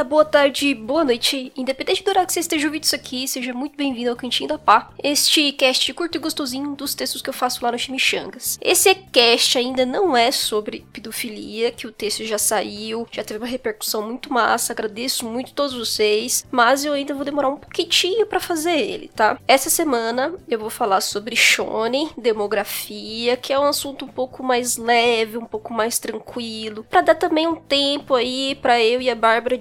dia, boa tarde, boa noite. Independente do horário que você esteja ouvindo isso aqui, seja muito bem-vindo ao Cantinho da Pá. Este cast curto e gostosinho dos textos que eu faço lá no Chimichangas. Esse cast ainda não é sobre pedofilia, que o texto já saiu, já teve uma repercussão muito massa, agradeço muito todos vocês, mas eu ainda vou demorar um pouquinho para fazer ele, tá? Essa semana eu vou falar sobre shonen, demografia, que é um assunto um pouco mais leve, um pouco mais tranquilo, para dar também um tempo aí para eu e a Bárbara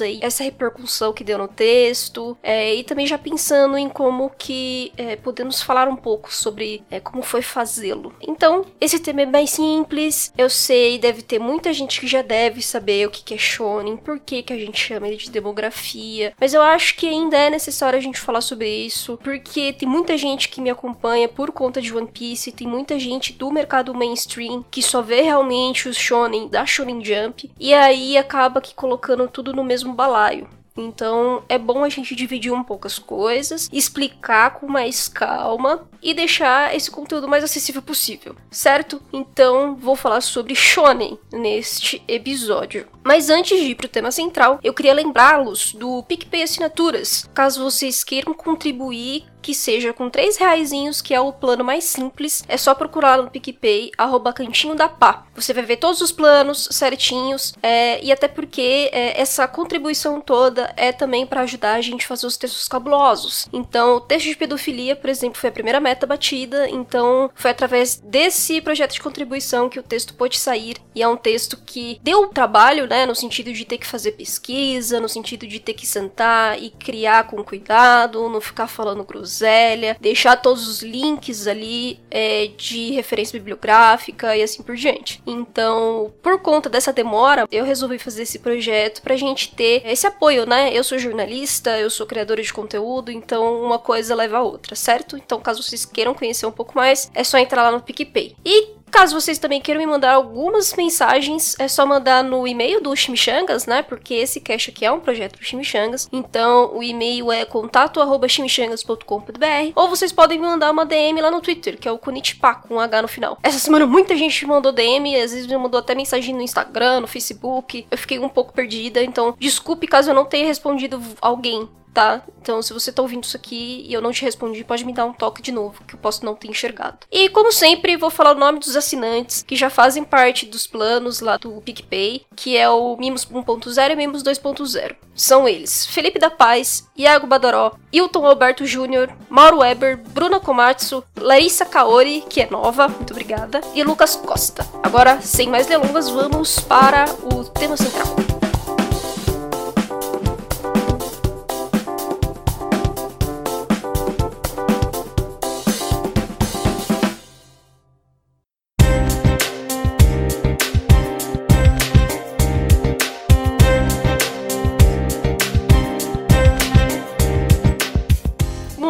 aí essa repercussão que deu no texto, é, e também já pensando em como que é, podemos falar um pouco sobre é, como foi fazê-lo. Então, esse tema é mais simples, eu sei, deve ter muita gente que já deve saber o que é shonen, por que, que a gente chama ele de demografia, mas eu acho que ainda é necessário a gente falar sobre isso, porque tem muita gente que me acompanha por conta de One Piece, tem muita gente do mercado mainstream que só vê realmente os shonen da Shonen Jump, e aí acaba que colocando tudo no mesmo balaio. Então é bom a gente dividir um pouco as coisas, explicar com mais calma e deixar esse conteúdo mais acessível possível, certo? Então vou falar sobre shonen neste episódio. Mas antes de ir para o tema central, eu queria lembrá-los do PicPay Assinaturas, caso vocês queiram contribuir que seja com três reaisinhos, que é o plano mais simples. É só procurar no PicPay, arroba cantinho da pá. Você vai ver todos os planos certinhos, é, e até porque é, essa contribuição toda é também para ajudar a gente a fazer os textos cabulosos. Então, o texto de pedofilia, por exemplo, foi a primeira meta batida, então foi através desse projeto de contribuição que o texto pôde sair, e é um texto que deu trabalho, né, no sentido de ter que fazer pesquisa, no sentido de ter que sentar e criar com cuidado, não ficar falando groselha groselha, deixar todos os links ali é, de referência bibliográfica e assim por diante. Então, por conta dessa demora, eu resolvi fazer esse projeto pra gente ter esse apoio, né? Eu sou jornalista, eu sou criadora de conteúdo, então uma coisa leva a outra, certo? Então, caso vocês queiram conhecer um pouco mais, é só entrar lá no PicPay. E Caso vocês também queiram me mandar algumas mensagens, é só mandar no e-mail do Chimichangas, né? Porque esse cast aqui é um projeto do Chimichangas. Então, o e-mail é contato@chimichangas.com.br ou vocês podem me mandar uma DM lá no Twitter, que é o Kunitpa com um H no final. Essa semana muita gente me mandou DM, às vezes me mandou até mensagem no Instagram, no Facebook. Eu fiquei um pouco perdida, então desculpe caso eu não tenha respondido alguém tá? Então, se você tá ouvindo isso aqui e eu não te respondi, pode me dar um toque de novo, que eu posso não ter enxergado. E, como sempre, vou falar o nome dos assinantes que já fazem parte dos planos lá do PicPay, que é o Mimos 1.0 e Mimos 2.0. São eles: Felipe da Paz, Iago Badoró, Hilton Alberto Júnior, Mauro Weber, Bruna Komatsu, Larissa Kaori, que é nova, muito obrigada, e Lucas Costa. Agora, sem mais delongas, vamos para o tema central.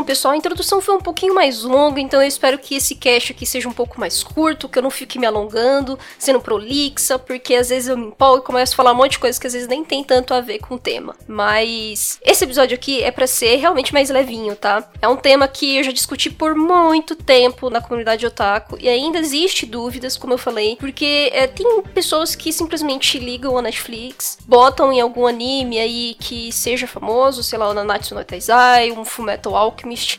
Pessoal, a introdução foi um pouquinho mais longa, então eu espero que esse cast aqui seja um pouco mais curto, que eu não fique me alongando, sendo prolixa, porque às vezes eu me empolgo e começo a falar um monte de coisa que às vezes nem tem tanto a ver com o tema. Mas esse episódio aqui é para ser realmente mais levinho, tá? É um tema que eu já discuti por muito tempo na comunidade otaku e ainda existe dúvidas, como eu falei, porque é, tem pessoas que simplesmente ligam a Netflix, botam em algum anime aí que seja famoso, sei lá, o Nanatsu no Taizai, um Fullmetal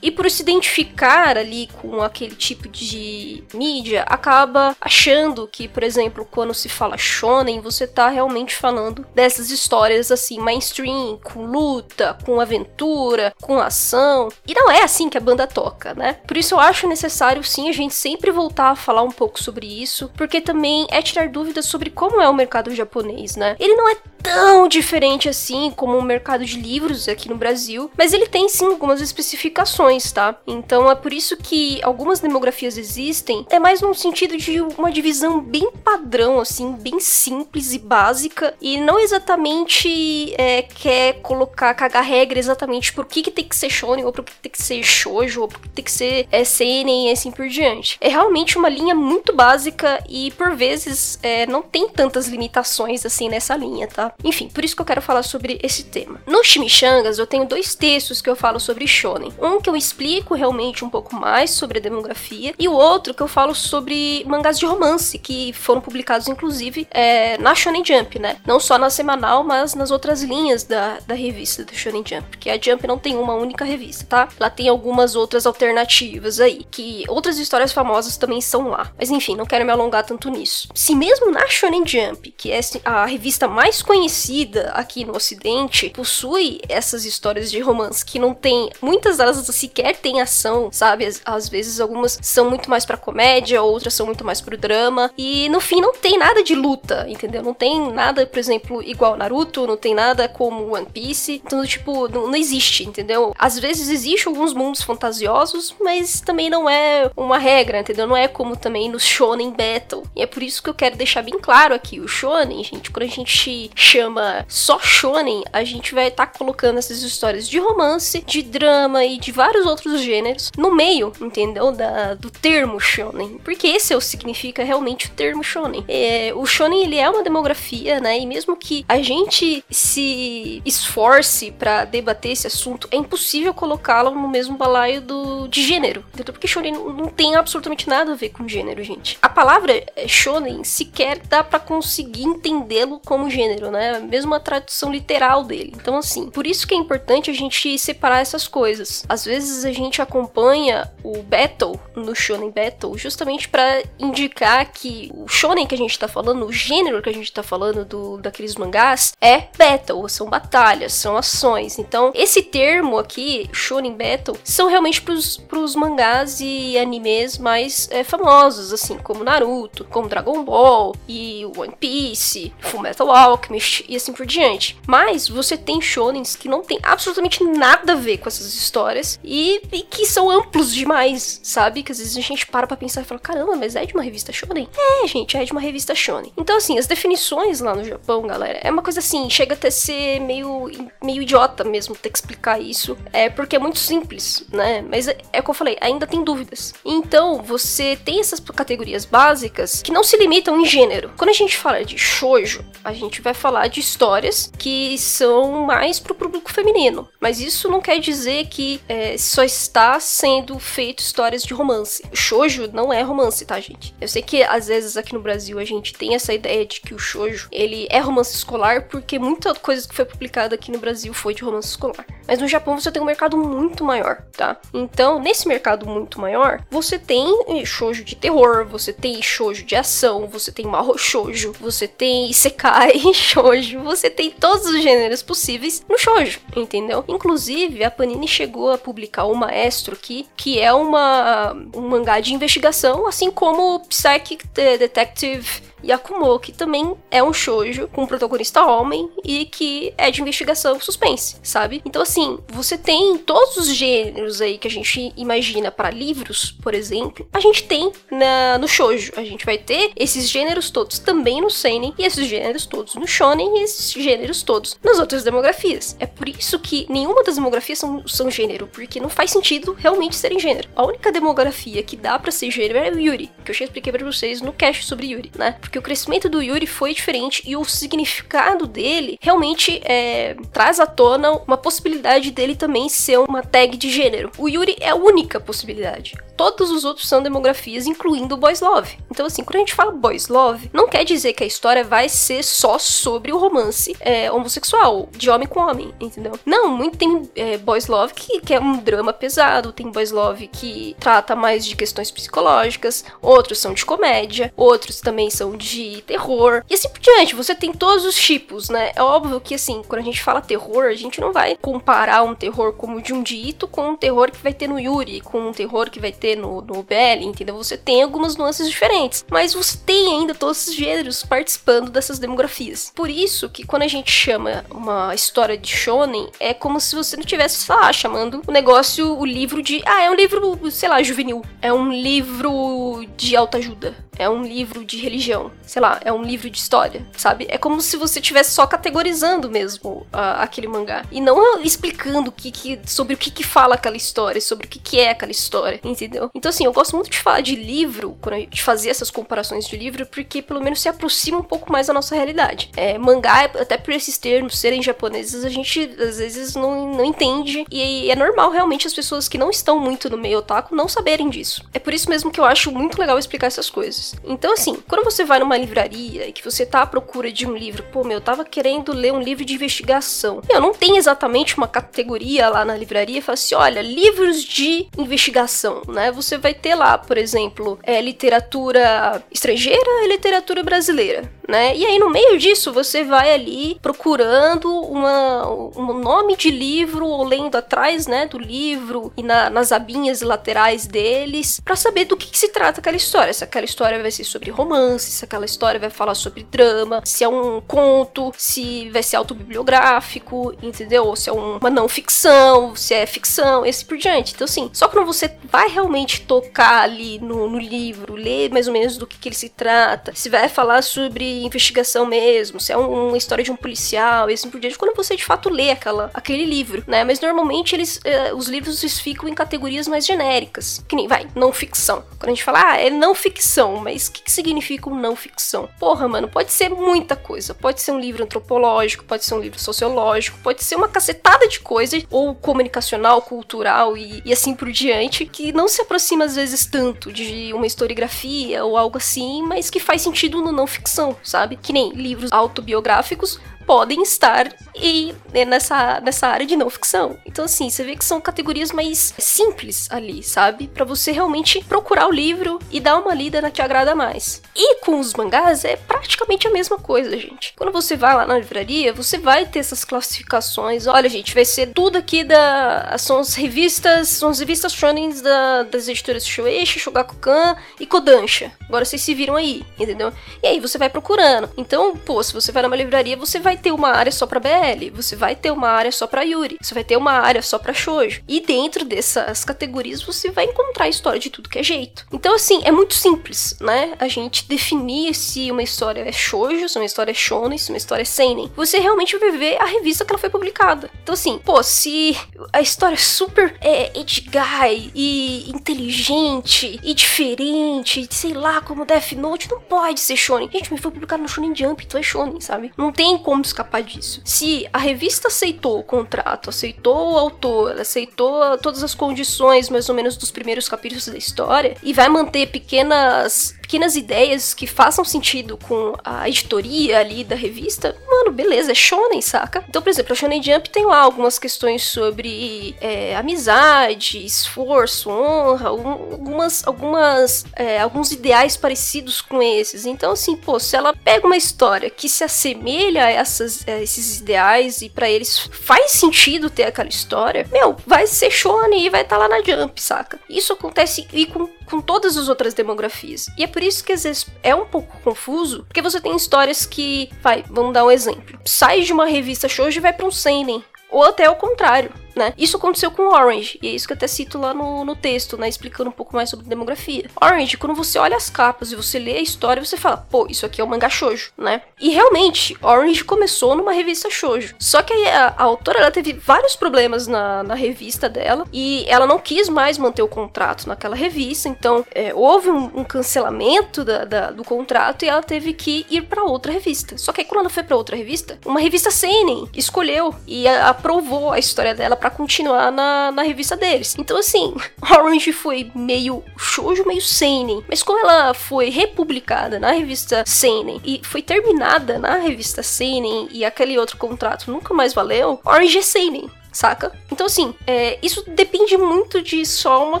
E por se identificar ali com aquele tipo de mídia, acaba achando que, por exemplo, quando se fala shonen, você tá realmente falando dessas histórias assim, mainstream, com luta, com aventura, com ação. E não é assim que a banda toca, né? Por isso eu acho necessário sim a gente sempre voltar a falar um pouco sobre isso, porque também é tirar dúvidas sobre como é o mercado japonês, né? Ele não é tão diferente assim como o mercado de livros aqui no Brasil, mas ele tem sim algumas especificações, tá? Então é por isso que algumas demografias existem, é mais no sentido de uma divisão bem padrão, assim, bem simples e básica, e não exatamente é, quer colocar, cagar regra exatamente por que, que tem que ser shonen, ou por que tem que ser shoujo, ou por que tem que ser é, seinen e assim por diante. É realmente uma linha muito básica e por vezes é, não tem tantas limitações assim nessa linha, tá? Enfim, por isso que eu quero falar sobre esse tema. No Chimichangas eu tenho dois textos que eu falo sobre shonen. Um que eu explico realmente um pouco mais sobre a demografia e o outro que eu falo sobre mangás de romance que foram publicados inclusive é, na Shonen Jump, né? Não só na semanal, mas nas outras linhas da, da revista do Shonen Jump, porque a Jump não tem uma única revista, tá? Ela tem algumas outras alternativas aí, que outras histórias famosas também são lá. Mas enfim, não quero me alongar tanto nisso. Se mesmo na Shonen Jump, que é a revista mais conhecida aqui no ocidente, possui essas histórias de romance que não tem, muitas delas sequer têm ação, sabe? Às, às vezes algumas são muito mais para comédia, outras são muito mais pro drama, e no fim não tem nada de luta, entendeu? Não tem nada, por exemplo, igual Naruto, não tem nada como One Piece, então tipo, não, não existe, entendeu? Às vezes existe alguns mundos fantasiosos, mas também não é uma regra, entendeu? Não é como também no Shonen Battle. E é por isso que eu quero deixar bem claro aqui, o Shonen, gente, quando a gente chama só Shonen, a gente vai estar tá colocando essas histórias de romance, de drama e de vários outros gêneros no meio, entendeu? Da, do termo Shonen. Porque esse é o significa realmente o termo Shonen. É, o Shonen, ele é uma demografia, né? E mesmo que a gente se esforce para debater esse assunto, é impossível colocá-lo no mesmo balaio do, de gênero, entendeu? Porque Shonen não tem absolutamente nada a ver com gênero, gente. A palavra Shonen sequer dá para conseguir entendê-lo como gênero, né? Mesmo a tradução literal dele. Então, assim, por isso que é importante a gente separar essas coisas. Às vezes a gente acompanha o Battle no Shonen Battle justamente para indicar que o Shonen que a gente tá falando, o gênero que a gente tá falando do, daqueles mangás, é Battle, são batalhas, são ações. Então, esse termo aqui, Shonen Battle, são realmente pros, pros mangás e animes mais é, famosos, assim, como Naruto, como Dragon Ball e One Piece, Fullmetal Alchemist e assim por diante. Mas você tem shonens que não tem absolutamente nada a ver com essas histórias e, e que são amplos demais, sabe? Que às vezes a gente para pra pensar e fala, caramba, mas é de uma revista shonen? É, gente, é de uma revista shonen. Então, assim, as definições lá no Japão, galera, é uma coisa assim, chega até ser meio, meio idiota mesmo ter que explicar isso, é porque é muito simples, né? Mas é, é o que eu falei, ainda tem dúvidas. Então, você tem essas categorias básicas que não se limitam em gênero. Quando a gente fala de shoujo, a gente vai falar de histórias que são mais pro público feminino. Mas isso não quer dizer que é, só está sendo feito histórias de romance. O shoujo não é romance, tá, gente? Eu sei que às vezes aqui no Brasil a gente tem essa ideia de que o shoujo ele é romance escolar porque muita coisa que foi publicada aqui no Brasil foi de romance escolar. Mas no Japão você tem um mercado muito maior, tá? Então, nesse mercado muito maior, você tem shoujo de terror, você tem shoujo de ação, você tem marro shoujo, você tem isekai shoujo, você tem todos os gêneros possíveis no shoujo, entendeu? Inclusive, a Panini chegou a publicar o Maestro aqui, que é uma um mangá de investigação, assim como Psychic Detective Yakumo, que também é um shoujo com um protagonista homem e que é de investigação suspense, sabe? Então assim, você tem todos os gêneros aí que a gente imagina para livros, por exemplo, a gente tem na, no shoujo. A gente vai ter esses gêneros todos também no seinen e esses gêneros todos no shonen e esses gêneros todos nas outras demografias. É por isso que nenhuma das demografias são, são gênero, porque não faz sentido realmente serem gênero. A única demografia que dá para ser gênero é o Yuri, que eu já expliquei para vocês no cast sobre Yuri, né? Porque o crescimento do Yuri foi diferente e o significado dele realmente é, traz à tona uma possibilidade dele também ser uma tag de gênero. O Yuri é a única possibilidade. Todos os outros são demografias, incluindo o Boys Love. Então, assim, quando a gente fala Boys Love, não quer dizer que a história vai ser só sobre o romance é, homossexual, de homem com homem, entendeu? Não, muito tem é, Boys Love que, que é um drama pesado, tem Boys Love que trata mais de questões psicológicas, outros são de comédia, outros também são de terror, e assim por diante. Você tem todos os tipos, né? É óbvio que, assim, quando a gente fala terror, a gente não vai comparar um terror como o de um Dito com um terror que vai ter no Yuri, com um terror que vai ter no, no BL, entendeu? Você tem algumas nuances diferentes, mas você tem ainda todos esses gêneros participando dessas demografias. Por isso que quando a gente chama uma história de shonen, é como se você não tivesse, sei lá, chamando o negócio, o livro de, ah, é um livro, sei lá, juvenil. É um livro de autoajuda. É um livro de religião, sei lá, é um livro de história, sabe? É como se você estivesse só categorizando mesmo uh, aquele mangá e não explicando que, que sobre o que, que fala aquela história, sobre o que, que é aquela história, entendeu? Então, assim, eu gosto muito de falar de livro, gente fazer essas comparações de livro, porque pelo menos se aproxima um pouco mais da nossa realidade. É, mangá, até por esses termos serem japoneses, a gente às vezes não, não entende e é normal realmente as pessoas que não estão muito no meio otaku não saberem disso. É por isso mesmo que eu acho muito legal explicar essas coisas. Então, assim, quando você vai numa livraria e que você tá à procura de um livro, pô, meu, eu tava querendo ler um livro de investigação. Meu, não tem exatamente uma categoria lá na livraria, fala assim, olha, livros de investigação, né? Você vai ter lá, por exemplo, é, literatura estrangeira e literatura brasileira né? E aí no meio disso você vai ali procurando uma, um nome de livro ou lendo atrás, né, do livro e na, nas abinhas laterais deles para saber do que, que, se trata aquela história. Se aquela história vai ser sobre romance, se aquela história vai falar sobre drama, se é um conto, se vai ser autobibliográfico, entendeu? Se é uma não ficção, se é ficção, esse por diante. Então assim, só quando você vai realmente tocar ali no, no livro, ler mais ou menos do que, que ele se trata, se vai falar sobre investigação mesmo, se é um, uma história de um policial e assim por diante, quando você de fato lê aquela, aquele livro, né? Mas normalmente eles, uh, os livros eles ficam em categorias mais genéricas, que nem, vai, não ficção. Quando a gente fala, ah, é não ficção, mas o que, que significa um não ficção? Porra, mano, pode ser muita coisa. Pode ser um livro antropológico, pode ser um livro sociológico, pode ser uma cacetada de coisas, ou comunicacional, cultural e, e assim por diante, que não se aproxima às vezes tanto de uma historiografia ou algo assim, mas que faz sentido no não ficção, sabe? Que nem livros autobiográficos podem estar e, né, nessa, nessa área de não ficção. Então, assim, você vê que são categorias mais simples ali, sabe? para você realmente procurar o livro e dar uma lida na que agrada mais. E com os mangás é praticamente a mesma coisa, gente. Quando você vai lá na livraria, você vai ter essas classificações. Olha, gente, vai ser tudo aqui da. São as revistas. São as revistas shonen da, das editoras Shueisha, Shogakukan e Kodansha. Agora vocês se viram aí, entendeu? E aí você vai procurando. Então, pô, se você vai numa livraria, você vai ter uma área só para BL, você vai ter uma área só para Yuri, você vai ter uma área só para shoujo. E dentro dessas categorias você vai encontrar história de tudo que é jeito. Então assim, é muito simples, né? A gente definir se uma história é shoujo, se uma história é shonen, se uma história é seinen. Você realmente vai ver a revista que ela foi publicada. Então assim, pô, se a história é super é, edguy e inteligente e diferente, sei lá, como Death Note, não pode ser shonen. Gente, mas foi publicado no Shonen Jump, então é shonen, sabe? Não tem como escapar disso. Se a revista aceitou o contrato, aceitou o autor, aceitou todas as condições mais ou menos dos primeiros capítulos da história e vai manter pequenas pequenas ideias que façam sentido com a editoria ali da revista, mano, beleza, é shonen, saca? Então, por exemplo, a Shonen Jump tem lá algumas questões sobre é, amizade, esforço, honra, algumas, algumas, é, alguns ideais parecidos com esses. Então, assim, pô, se ela pega uma história que se assemelha a, essas, a esses ideais e para eles faz sentido ter aquela história, meu, vai ser shonen e vai estar tá lá na Jump, saca? Isso acontece e com com todas as outras demografias. E é por isso que às vezes é um pouco confuso, porque você tem histórias que, vai, vamos dar um exemplo. Sai de uma revista shoujo e vai para um seinen, ou até o contrário né? Isso aconteceu com Orange, e é isso que eu até cito lá no, no texto, né? Explicando um pouco mais sobre demografia. Orange, quando você olha as capas e você lê a história, você fala, pô, isso aqui é um mangá shoujo, né? E realmente, Orange começou numa revista shoujo. Só que a, a autora, ela teve vários problemas na, na revista dela, e ela não quis mais manter o contrato naquela revista, então é, houve um, um cancelamento da, da, do contrato e ela teve que ir para outra revista. Só que aí quando ela foi para outra revista, uma revista Seinen escolheu e a, aprovou a história dela para continuar na, na revista deles. Então, assim, Orange foi meio shoujo, meio seinen. Mas como ela foi republicada na revista Seinen e foi terminada na revista Seinen e aquele outro contrato nunca mais valeu, Orange é seinen saca? Então, assim, é, isso depende muito de só uma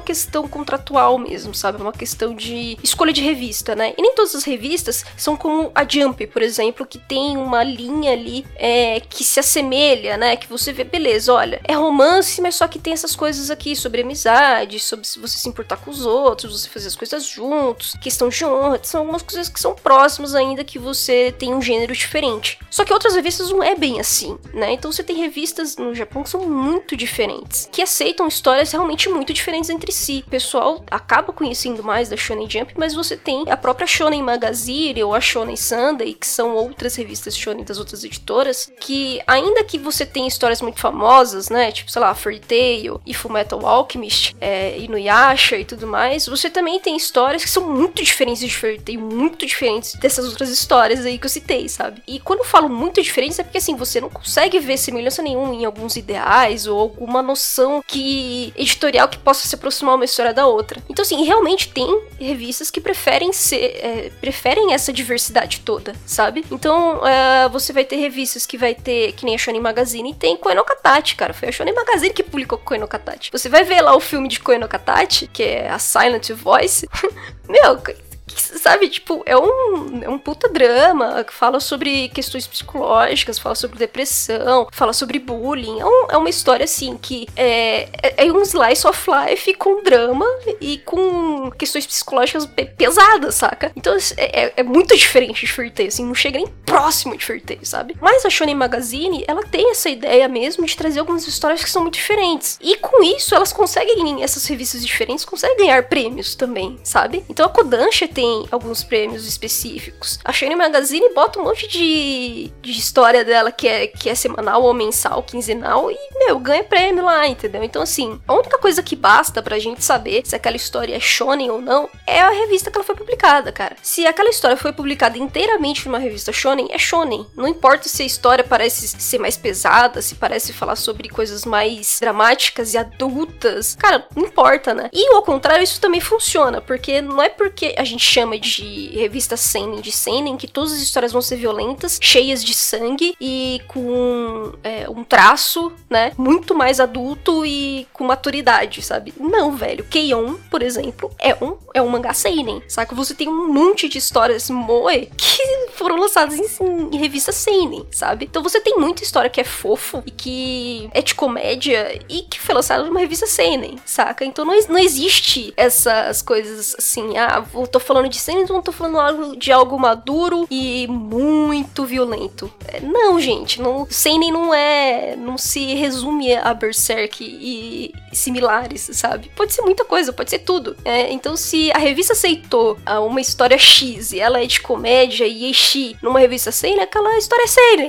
questão contratual mesmo, sabe? Uma questão de escolha de revista, né? E nem todas as revistas são como a Jump, por exemplo, que tem uma linha ali é, que se assemelha, né? Que você vê, beleza, olha, é romance, mas só que tem essas coisas aqui sobre amizade, sobre você se importar com os outros, você fazer as coisas juntos, questão de honra, são algumas coisas que são próximas ainda que você tem um gênero diferente. Só que outras revistas não é bem assim, né? Então você tem revistas no Japão que são muito diferentes, que aceitam histórias realmente muito diferentes entre si. O pessoal acaba conhecendo mais da Shonen Jump, mas você tem a própria Shonen Magazine ou a Shonen Sunday, que são outras revistas Shonen das outras editoras, que ainda que você tenha histórias muito famosas, né, tipo, sei lá, Fairy Tail e Fullmetal Alchemist, é, Inuyasha e tudo mais, você também tem histórias que são muito diferentes de Fairy Tail, muito diferentes dessas outras histórias aí que eu citei, sabe? E quando eu falo muito diferentes é porque assim, você não consegue ver semelhança nenhuma em alguns ideais ou alguma noção que editorial que possa se aproximar uma história da outra. Então assim, realmente tem revistas que preferem ser, é, preferem essa diversidade toda, sabe? Então é, você vai ter revistas que vai ter, que nem a Shonen Magazine, tem Koe no Katachi, cara. Foi a Shonen Magazine que publicou Koe no Katachi. Você vai ver lá o filme de Koe no Katachi, que é a Silent Voice. Meu, sabe, tipo, é um, é um puta drama que fala sobre questões psicológicas, fala sobre depressão, fala sobre bullying. É, um, é uma história, assim, que é, é, é, um slice of life com drama e com questões psicológicas pesadas, saca? Então é, é, é muito diferente de Fairy assim, não chega nem próximo de Fairy sabe? Mas a Shonen Magazine, ela tem essa ideia mesmo de trazer algumas histórias que são muito diferentes. E com isso, elas conseguem, essas revistas diferentes, conseguem ganhar prêmios também, sabe? Então a Kodansha tem alguns prêmios específicos. A Shane Magazine bota um monte de, de história dela que é, que é semanal ou mensal, quinzenal, e, meu, ganha prêmio lá, entendeu? Então, assim, a única coisa que basta pra gente saber se aquela história é shonen ou não é a revista que ela foi publicada, cara. Se aquela história foi publicada inteiramente numa revista shonen, é shonen. Não importa se a história parece ser mais pesada, se parece falar sobre coisas mais dramáticas e adultas. Cara, não importa, né? E ao contrário, isso também funciona, porque não é porque a gente chama de revista seinen de seinen que todas as histórias vão ser violentas, cheias de sangue e com é, um traço, né, muito mais adulto e com maturidade, sabe? Não, velho. Keion, por exemplo, é um, é um mangá seinen, saca? Você tem um monte de histórias moe que foram lançadas em, em revista seinen, sabe? Então você tem muita história que é fofo e que é de comédia e que foi lançada numa revista seinen, saca? Então não, não existe essas coisas assim, ah, eu tô falando de cenas ou tô falando de algo maduro e muito violento? É, não, gente, não, Seinen não é. não se resume a Berserk e, e similares, sabe? Pode ser muita coisa, pode ser tudo. É, então, se a revista aceitou ah, uma história X e ela é de comédia e Numa revista Seinen, aquela história é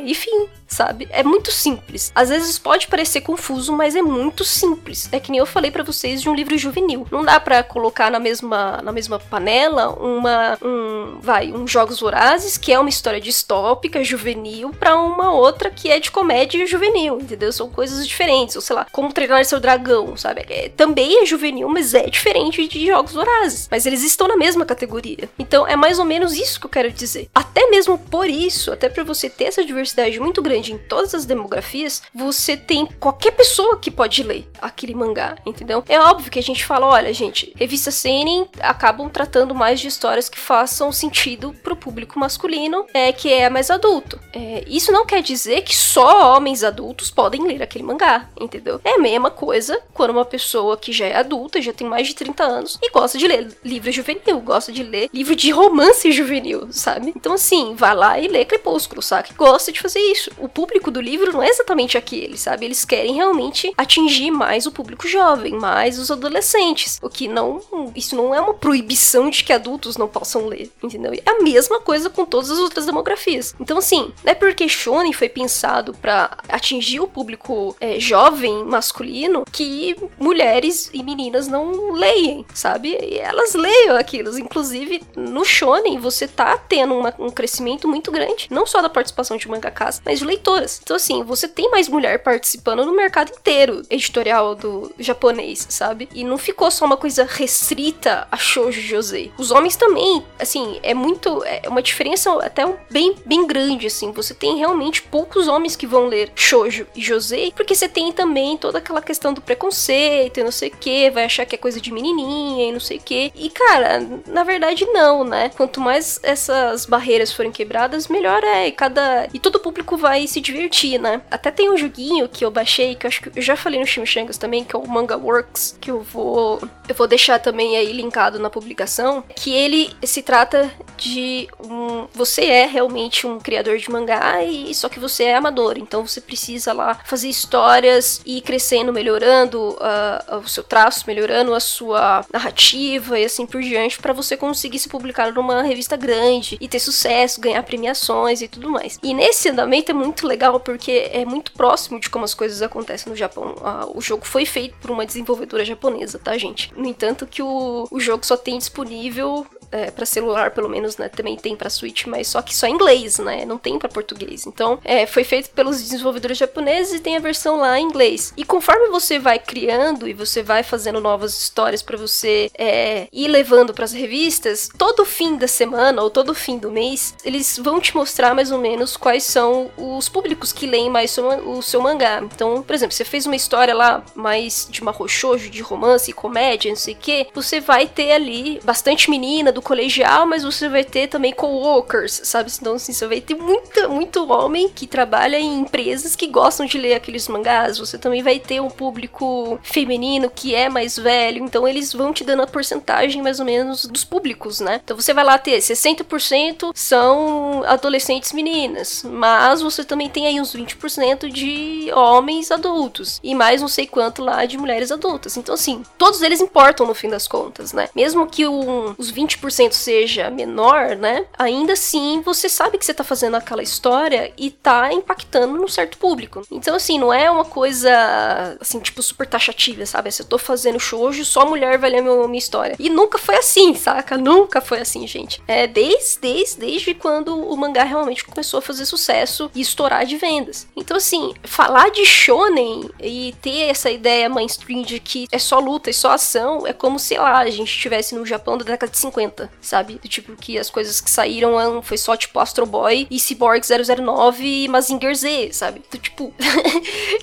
enfim, sabe? É muito simples. Às vezes pode parecer confuso, mas é muito simples. É que nem eu falei para vocês de um livro juvenil. Não dá para colocar na mesma, na mesma panela uma um, vai, um Jogos Vorazes, que é uma história distópica, juvenil, para uma outra que é de comédia juvenil, entendeu? São coisas diferentes. Ou sei lá, como treinar seu dragão, sabe? É, também é juvenil, mas é diferente de Jogos Vorazes. Mas eles estão na mesma categoria. Então é mais ou menos isso que eu quero dizer. Até mesmo por isso, até para você ter essa diversidade muito grande grande em todas as demografias, você tem qualquer pessoa que pode ler aquele mangá, entendeu? É óbvio que a gente fala, olha, gente, revistas seinen acabam tratando mais de histórias que façam sentido pro público masculino, é que é mais adulto. É, isso não quer dizer que só homens adultos podem ler aquele mangá, entendeu? É a mesma coisa quando uma pessoa que já é adulta, já tem mais de 30 anos e gosta de ler livro juvenil, gosta de ler livro de romance juvenil, sabe? Então assim, vai lá e lê Crepúsculo, sabe? Gosta de fazer isso. O o público do livro não é exatamente aquele, sabe? Eles querem realmente atingir mais o público jovem, mais os adolescentes. O que não. Isso não é uma proibição de que adultos não possam ler, entendeu? É a mesma coisa com todas as outras demografias. Então, assim, não é porque Shonen foi pensado para atingir o público é, jovem masculino que mulheres e meninas não leem, sabe? E elas leiam aquilo. Inclusive, no Shonen, você tá tendo uma, um crescimento muito grande, não só da participação de mangakas, mas de leitoras. Então, assim, você tem mais mulher participando no mercado inteiro editorial do japonês, sabe? E não ficou só uma coisa restrita a shoujo josei. Os homens também, assim, é muito. É uma diferença até bem, bem grande, assim. Você tem realmente poucos homens que vão ler shoujo e josei, porque você tem também toda aquela questão do preconceito e não sei o que, vai achar que é coisa de menininha e não sei o que. E, cara, na verdade, não, né? Quanto mais essas barreiras forem quebradas, melhor é. E cada. E todo público vai se divertir, né? Até tem um joguinho que eu baixei, que eu acho que eu já falei no Chimichangas também, que é o Manga Works, que eu vou eu vou deixar também aí linkado na publicação, que que ele se trata de um. Você é realmente um criador de mangá e só que você é amador, então você precisa lá fazer histórias e ir crescendo, melhorando uh, o seu traço, melhorando a sua narrativa e assim por diante, para você conseguir se publicar numa revista grande e ter sucesso, ganhar premiações e tudo mais. E nesse andamento é muito legal porque é muito próximo de como as coisas acontecem no Japão. O jogo foi feito por uma desenvolvedora japonesa, tá, gente? No entanto, que o, o jogo só tem disponível é, para celular, pelo menos, né? Também tem para Switch, mas só que só em inglês, né? Não tem para português. Então, é, foi feito pelos desenvolvedores japoneses e tem a versão lá em inglês. E conforme você vai criando e você vai fazendo novas histórias para você é, ir levando para as revistas, todo fim da semana ou todo fim do mês, eles vão te mostrar mais ou menos quais são os públicos que leem mais o seu mangá. Então, por exemplo, você fez uma história lá mais de shoujo, de romance, comédia, não sei o que, você vai ter ali bastante menina do colegial, mas você vai ter também coworkers, sabe? Então, assim, você vai ter muito, muito homem que trabalha em empresas que gostam de ler aqueles mangás. Você também vai ter um público feminino que é mais velho, então eles vão te dando a porcentagem mais ou menos dos públicos, né? Então você vai lá ter 60% são adolescentes meninas, mas você também tem aí uns 20% de homens adultos e mais não sei quanto lá de mulheres adultas. Então, assim, todos eles importam no fim das contas, né? Mesmo que um, os 20% 20% seja menor, né? Ainda assim, você sabe que você tá fazendo aquela história e tá impactando num certo público. Então, assim, não é uma coisa, assim, tipo, super taxativa, sabe? Se eu tô fazendo shoujo, só mulher vai ler minha história. E nunca foi assim, saca? Nunca foi assim, gente. É desde, desde, desde quando o mangá realmente começou a fazer sucesso e estourar de vendas. Então, assim, falar de shonen e ter essa ideia mainstream de que é só luta e só ação, é como, sei lá, a gente estivesse no Japão da década de 50 sabe? Tipo, que as coisas que saíram foi só, tipo, Astro Boy e Cyborg 009 e Mazinger Z, sabe? Então, tipo,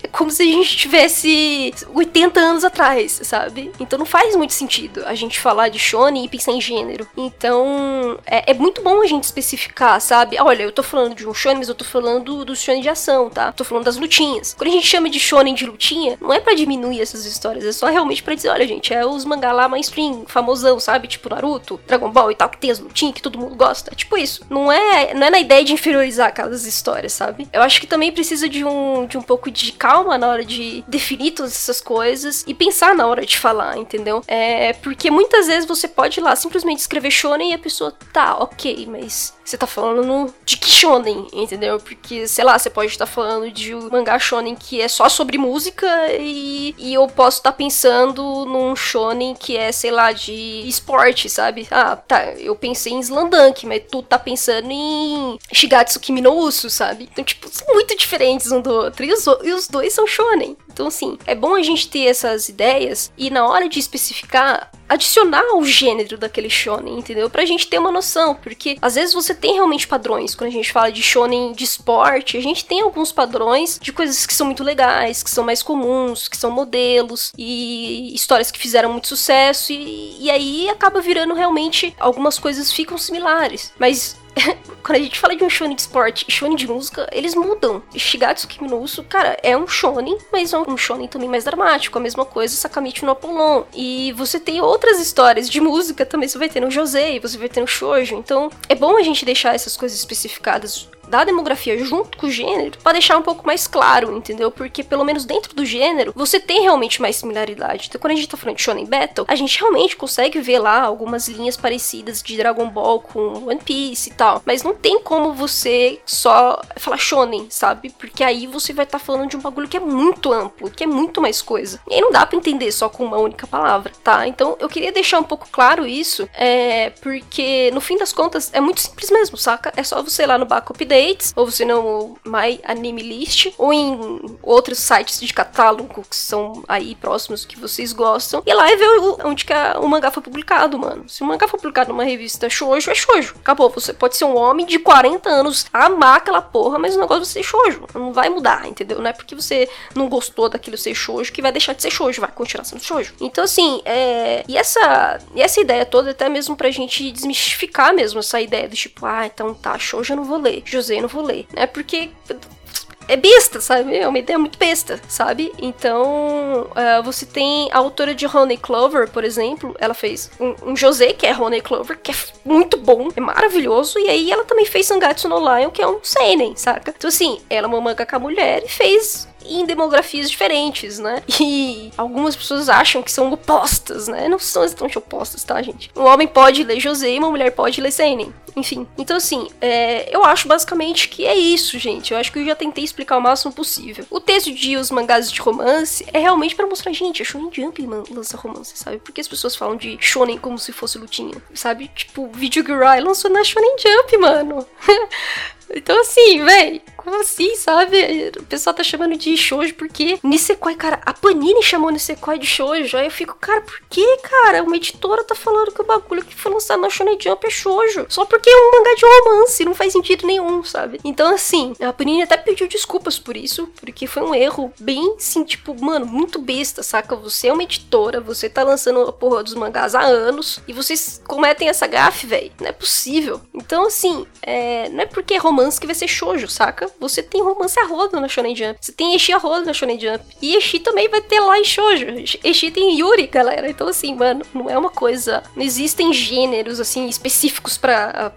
é como se a gente tivesse 80 anos atrás, sabe? Então não faz muito sentido a gente falar de shonen e pensar em gênero. Então, é, é muito bom a gente especificar, sabe? Olha, eu tô falando de um shonen, mas eu tô falando do shonen de ação, tá? Tô falando das lutinhas. Quando a gente chama de shonen de lutinha, não é para diminuir essas histórias, é só realmente para dizer, olha, gente, é os mangá lá mainstream, famosão, sabe? Tipo Naruto, Dragon Ball e tal, que tem as lutinhas que todo mundo gosta. É tipo isso. Não é, não é na ideia de inferiorizar aquelas histórias, sabe? Eu acho que também precisa de um, de um pouco de calma na hora de definir todas essas coisas e pensar na hora de falar, entendeu? É porque muitas vezes você pode ir lá simplesmente escrever shonen e a pessoa tá, ok, mas você tá falando de que shonen, entendeu? Porque, sei lá, você pode estar falando de um mangá shonen que é só sobre música e, e eu posso estar pensando num shonen que é, sei lá, de esporte, sabe? Ah, tá, eu pensei em Slandunk, mas tu tá pensando em Shigatsu Kimi no Uso, sabe? Então, tipo, são muito diferentes um do outro. E os, e os dois são shonen. Então, assim, é bom a gente ter essas ideias e na hora de especificar, adicionar o gênero daquele shonen, entendeu? Pra gente ter uma noção, porque às vezes você tem realmente padrões. Quando a gente fala de shonen de esporte, a gente tem alguns padrões de coisas que são muito legais, que são mais comuns, que são modelos e histórias que fizeram muito sucesso e, e aí acaba virando realmente algumas coisas ficam similares. Mas quando a gente fala de um shonen de esporte e shonen de música, eles mudam. Shigatsu Kimi no Uso, cara, é um shonen, mas é um shonen também mais dramático. A mesma coisa Sakamichi no Apollon. E você tem outras histórias de música também, você vai ter no Josei, você vai ter no Shoujo. Então, é bom a gente deixar essas coisas especificadas da demografia junto com o gênero para deixar um pouco mais claro, entendeu? Porque pelo menos dentro do gênero você tem realmente mais similaridade. Então quando a gente tá falando de Shonen Battle, a gente realmente consegue ver lá algumas linhas parecidas de Dragon Ball com One Piece e tal, mas não tem como você só falar Shonen, sabe? Porque aí você vai estar tá falando de um bagulho que é muito amplo, que é muito mais coisa. E aí não dá para entender só com uma única palavra, tá? Então eu queria deixar um pouco claro isso, é porque no fim das contas é muito simples mesmo, saca? É só você ir lá no Backup Updates, ou você no My Anime List, ou em outros sites de catálogo que são aí próximos que vocês gostam, e lá e ver onde que o mangá foi publicado, mano. Se o mangá foi publicado numa revista shoujo, é shoujo. Acabou, você pode ser um homem de 40 anos, amar aquela porra, mas o negócio vai ser shoujo. Não vai mudar, entendeu? Não é porque você não gostou daquilo ser shoujo que vai deixar de ser shoujo, vai continuar sendo shoujo. Então, assim, é... E essa, e essa ideia toda, até mesmo pra gente desmistificar mesmo essa ideia do tipo, ah, então tá, shoujo eu não vou ler. José, não vou ler, né? Porque é besta, sabe? É uma ideia muito besta, sabe? Então, uh, você tem a autora de Honey Clover, por exemplo, ela fez um, um José, que é Honey Clover, que é muito bom, é maravilhoso, e aí ela também fez Sangatsu no Lion, que é um seinen, saca? Então, assim, ela é uma a mulher e fez em demografias diferentes, né? E algumas pessoas acham que são opostas, né? Não são exatamente opostas, tá, gente? Um homem pode ler José e uma mulher pode ler Seinen. Enfim, então assim, é, eu acho basicamente que é isso, gente. Eu acho que eu já tentei explicar o máximo possível. O texto de os mangás de romance é realmente para mostrar, gente, a Shonen Jump lança romance, sabe? Porque as pessoas falam de Shonen como se fosse lutinha, sabe? Tipo, Video Girl lançou na Shonen Jump, mano. Então, assim, véi, como assim, sabe? O pessoal tá chamando de shoujo porque Nisekoi, cara, a Panini chamou Nisekoi de shoujo. Aí eu fico, cara, por que, cara? Uma editora tá falando que o bagulho que foi lançado na Shonen Jump é shoujo. Só porque é um mangá de romance, não faz sentido nenhum, sabe? Então, assim, a Panini até pediu desculpas por isso, porque foi um erro bem, assim, tipo, mano, muito besta, saca? Você é uma editora, você tá lançando a porra dos mangás há anos e vocês cometem essa gafe, velho. Não é possível. Então, assim, é... não é porque é romance romance que vai ser shoujo, saca? Você tem romance a roda na Shonen Jump. Você tem Eshi a roda na Shonen Jump. E Eshi também vai ter lá em shoujo. Eshi tem Yuri, galera. Então, assim, mano, não é uma coisa... Não existem gêneros, assim, específicos pra,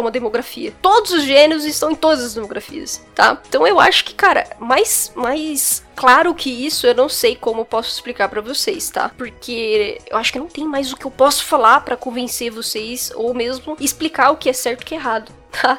uma demografia. Todos os gêneros estão em todas as demografias, tá? Então eu acho que, cara, mais, mais claro que isso eu não sei como posso explicar para vocês, tá? Porque eu acho que não tem mais o que eu posso falar para convencer vocês ou mesmo explicar o que é certo e o que é errado tá?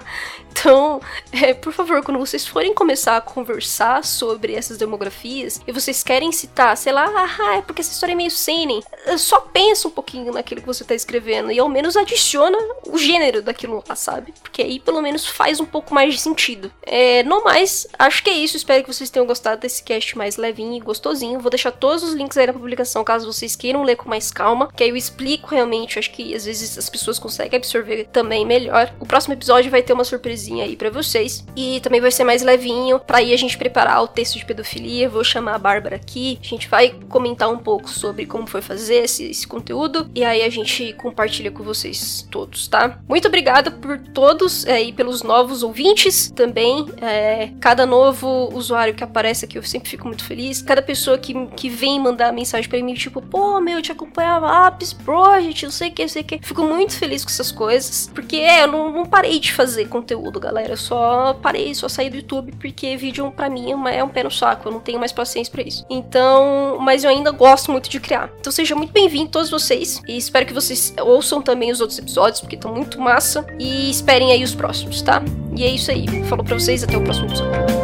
Então, é, por favor, quando vocês forem começar a conversar sobre essas demografias e vocês querem citar, sei lá, ah, é porque essa história é meio seinen, só pensa um pouquinho naquilo que você tá escrevendo e ao menos adiciona o gênero daquilo lá, sabe? Porque aí pelo menos faz um pouco mais de sentido. É, no mais, acho que é isso. Espero que vocês tenham gostado desse cast mais levinho e gostosinho. Vou deixar todos os links aí na publicação caso vocês queiram ler com mais calma, que aí eu explico realmente. Acho que às vezes as pessoas conseguem absorver também melhor. O próximo episódio vai ter uma surpresinha aí para vocês e também vai ser mais levinho para aí a gente preparar o texto de pedofilia. Vou chamar a Bárbara aqui, a gente vai comentar um pouco sobre como foi fazer esse, esse conteúdo e aí a gente compartilha com vocês todos, tá? Muito obrigada por todos é, e pelos novos ouvintes também. É, cada novo usuário que aparece aqui eu sempre fico muito feliz. Cada pessoa que, que vem mandar mensagem para mim, tipo, pô, meu, eu te acompanhava Apps Project, não sei o que, não sei o que. Fico muito feliz com essas coisas, porque é, eu não, não parei de fazer conteúdo, galera. Eu só parei, só saí do YouTube porque vídeo para mim é um pé no saco, eu não tenho mais paciência para isso. Então, mas eu ainda gosto muito de criar. Então seja muito bem-vindo todos vocês e espero que vocês ouçam também os outros episódios porque estão muito massa e esperem aí os próximos, tá? E é isso aí. Falou para vocês, até o próximo episódio.